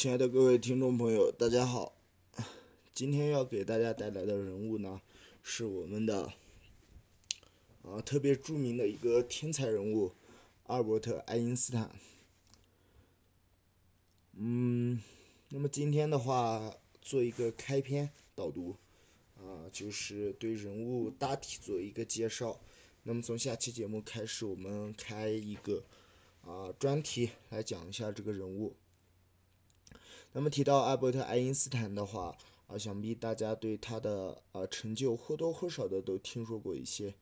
亲爱的各位听众朋友，大家好。今天要给大家带来的人物呢，是我们的啊特别著名的一个天才人物阿尔伯特·爱因斯坦。嗯，那么今天的话，做一个开篇导读啊，就是对人物大体做一个介绍。那么从下期节目开始，我们开一个啊专题来讲一下这个人物。那么提到阿尔伯特·爱因斯坦的话，啊，想必大家对他的呃成就或多或少的都听说过一些。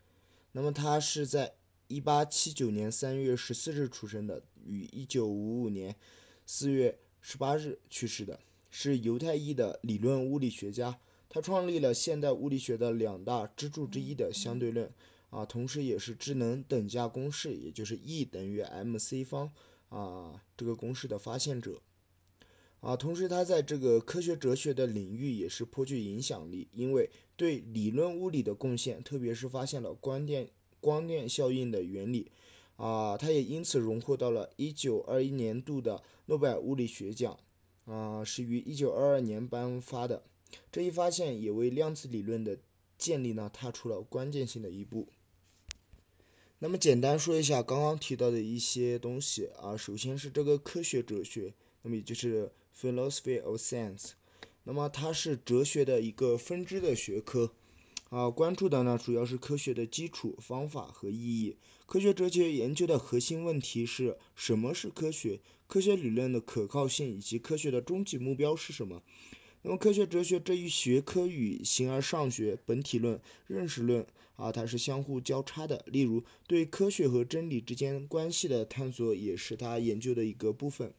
那么他是在一八七九年三月十四日出生的，于一九五五年四月十八日去世的，是犹太裔的理论物理学家。他创立了现代物理学的两大支柱之一的相对论，啊，同时也是智能等价公式，也就是 E 等于 mc 方啊这个公式的发现者。啊，同时他在这个科学哲学的领域也是颇具影响力，因为对理论物理的贡献，特别是发现了光电光电效应的原理，啊，他也因此荣获到了1921年度的诺贝尔物理学奖，啊，是于1922年颁发的。这一发现也为量子理论的建立呢踏出了关键性的一步。那么简单说一下刚刚提到的一些东西啊，首先是这个科学哲学，那么也就是。Philosophy of Science，那么它是哲学的一个分支的学科，啊，关注的呢主要是科学的基础、方法和意义。科学哲学研究的核心问题是什么是科学？科学理论的可靠性以及科学的终极目标是什么？那么科学哲学这一学科与形而上学、本体论、认识论啊，它是相互交叉的。例如，对科学和真理之间关系的探索也是它研究的一个部分。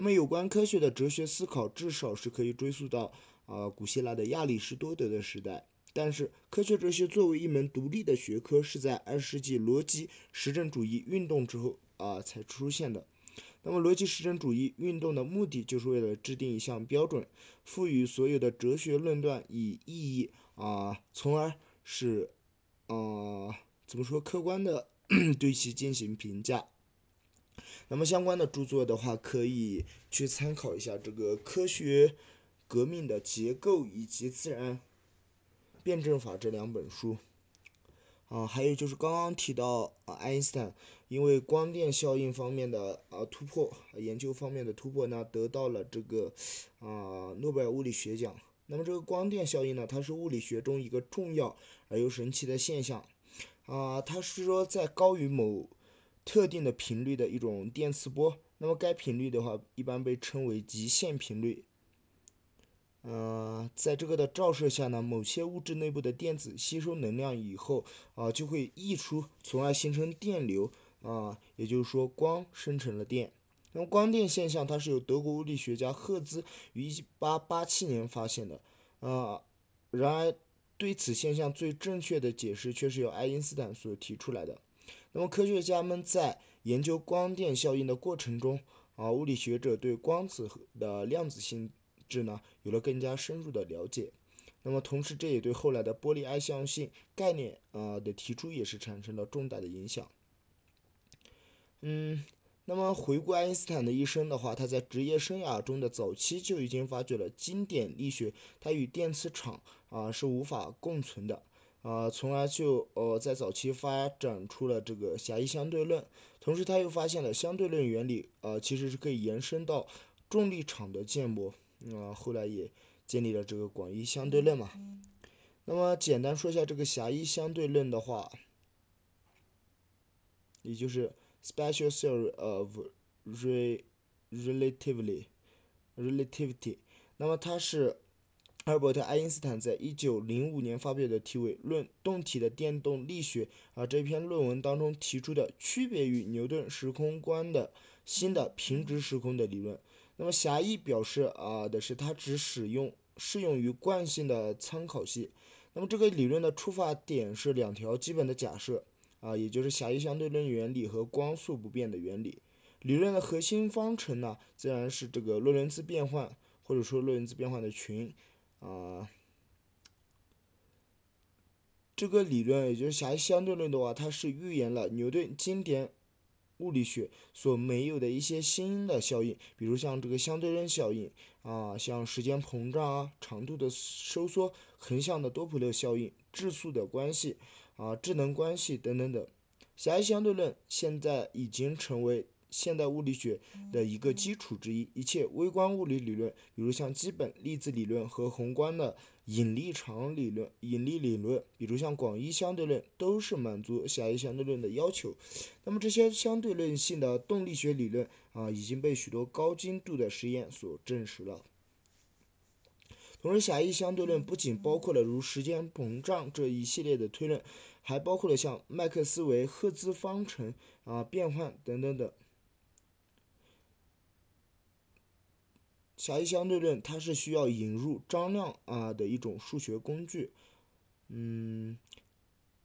那么，有关科学的哲学思考，至少是可以追溯到啊古希腊的亚里士多德的时代。但是，科学哲学作为一门独立的学科，是在二十世纪逻辑实证主义运动之后啊才出现的。那么，逻辑实证主义运动的目的，就是为了制定一项标准，赋予所有的哲学论断以意义啊，从而使啊怎么说客观的 对其进行评价。那么相关的著作的话，可以去参考一下这个《科学革命的结构以及自然辩证法》这两本书。啊，还有就是刚刚提到啊，爱因斯坦因为光电效应方面的啊突破，研究方面的突破呢，得到了这个啊诺贝尔物理学奖。那么这个光电效应呢，它是物理学中一个重要而又神奇的现象。啊，它是说在高于某特定的频率的一种电磁波，那么该频率的话，一般被称为极限频率。呃，在这个的照射下呢，某些物质内部的电子吸收能量以后啊，就会溢出，从而形成电流啊，也就是说光生成了电。那么光电现象，它是由德国物理学家赫兹于一八八七年发现的。啊，然而对此现象最正确的解释却是由爱因斯坦所提出来的。那么科学家们在研究光电效应的过程中，啊，物理学者对光子的量子性质呢有了更加深入的了解。那么同时，这也对后来的玻璃爱向性概念啊的提出也是产生了重大的影响。嗯，那么回顾爱因斯坦的一生的话，他在职业生涯中的早期就已经发掘了经典力学，它与电磁场啊是无法共存的。啊，从而就呃在早期发展出了这个狭义相对论，同时他又发现了相对论原理，呃其实是可以延伸到重力场的建模，啊后来也建立了这个广义相对论嘛。那么简单说一下这个狭义相对论的话，也就是 special theory of relativity relativity，那么它是。阿尔伯特·爱因斯坦在一九零五年发表的题为《论动体的电动力学》啊这篇论文当中提出的区别于牛顿时空观的新的平直时空的理论。那么狭义表示啊的是它只使用适用于惯性的参考系。那么这个理论的出发点是两条基本的假设啊，也就是狭义相对论原理和光速不变的原理。理论的核心方程呢，自然是这个洛伦兹变换或者说洛伦兹变换的群。啊，这个理论也就是狭义相对论的话，它是预言了牛顿经典物理学所没有的一些新的效应，比如像这个相对论效应啊，像时间膨胀啊、长度的收缩、横向的多普勒效应、质数的关系啊、智能关系等等等。狭义相对论现在已经成为现代物理学的一个基础之一。一切微观物理理论，比如像基本粒子理论和宏观的引力场理论、引力理论，比如像广义相对论，都是满足狭义相对论的要求。那么这些相对论性的动力学理论啊，已经被许多高精度的实验所证实了。同时，狭义相对论不仅包括了如时间膨胀这一系列的推论，还包括了像麦克斯韦赫兹方程啊变换等等等。狭义相对论它是需要引入张量啊的一种数学工具，嗯，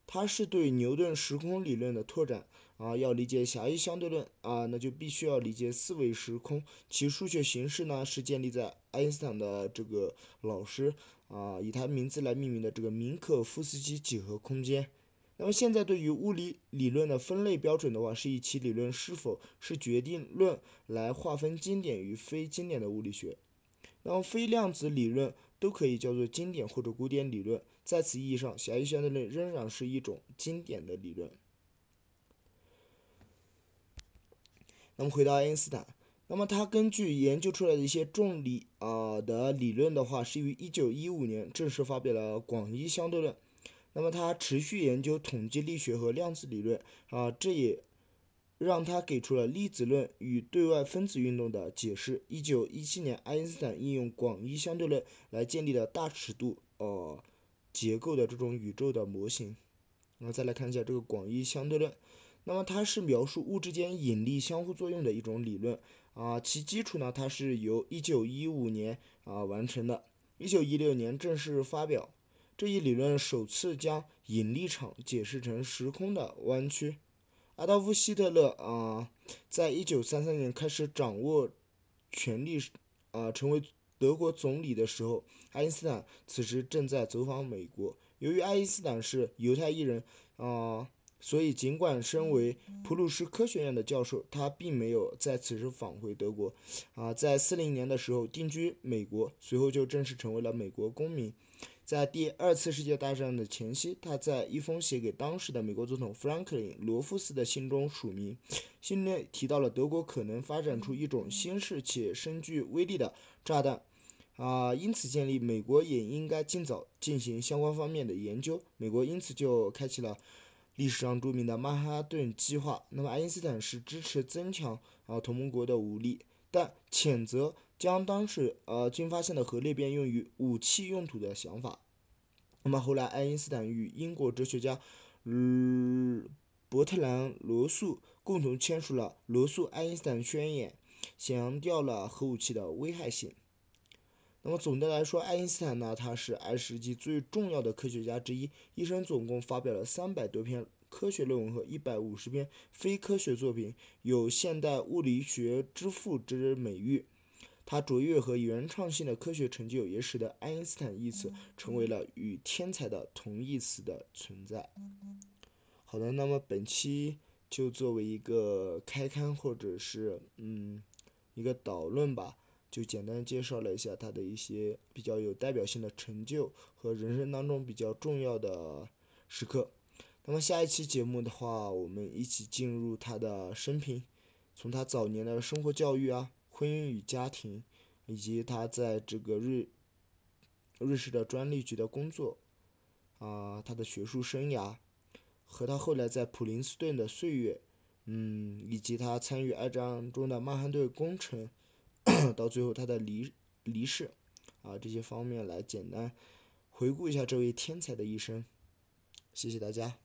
它是对牛顿时空理论的拓展啊。要理解狭义相对论啊，那就必须要理解四维时空。其数学形式呢是建立在爱因斯坦的这个老师啊以他名字来命名的这个明可夫斯基几何空间。那么现在对于物理理论的分类标准的话，是以其理论是否是决定论来划分经典与非经典的物理学。那么非量子理论都可以叫做经典或者古典理论。在此意义上，狭义相对论仍然是一种经典的理论。那么回到爱因斯坦，那么他根据研究出来的一些重力啊的理论的话，是于一九一五年正式发表了广义相对论。那么他持续研究统计力学和量子理论啊，这也让他给出了粒子论与对外分子运动的解释。一九一七年，爱因斯坦应用广义相对论来建立了大尺度呃结构的这种宇宙的模型。然后再来看一下这个广义相对论，那么它是描述物质间引力相互作用的一种理论啊，其基础呢，它是由一九一五年啊完成的，一九一六年正式发表。这一理论首次将引力场解释成时空的弯曲。阿道夫·希特勒啊，在一九三三年开始掌握权力啊，成为德国总理的时候，爱因斯坦此时正在走访美国。由于爱因斯坦是犹太裔人啊，所以尽管身为普鲁士科学院的教授，他并没有在此时返回德国啊，在四零年的时候定居美国，随后就正式成为了美国公民。在第二次世界大战的前夕，他在一封写给当时的美国总统富兰克林·罗夫斯的信中署名，信内提到了德国可能发展出一种新式且深具威力的炸弹，啊，因此建立美国也应该尽早进行相关方面的研究。美国因此就开启了历史上著名的曼哈顿计划。那么，爱因斯坦是支持增强啊同盟国的武力，但谴责。将当时呃新发现的核裂变用于武器用途的想法。那么后来，爱因斯坦与英国哲学家嗯伯特兰罗素共同签署了罗素爱因斯坦宣言，强调了核武器的危害性。那么总的来说，爱因斯坦呢，他是二十世纪最重要的科学家之一，一生总共发表了三百多篇科学论文和一百五十篇非科学作品，有现代物理学之父之美誉。他卓越和原创性的科学成就，也使得爱因斯坦一词成为了与天才的同义词的存在。好的，那么本期就作为一个开刊或者是嗯一个导论吧，就简单介绍了一下他的一些比较有代表性的成就和人生当中比较重要的时刻。那么下一期节目的话，我们一起进入他的生平，从他早年的生活教育啊。婚姻与家庭，以及他在这个瑞瑞士的专利局的工作，啊，他的学术生涯，和他后来在普林斯顿的岁月，嗯，以及他参与二战中的曼哈顿工程，到最后他的离离世，啊，这些方面来简单回顾一下这位天才的一生。谢谢大家。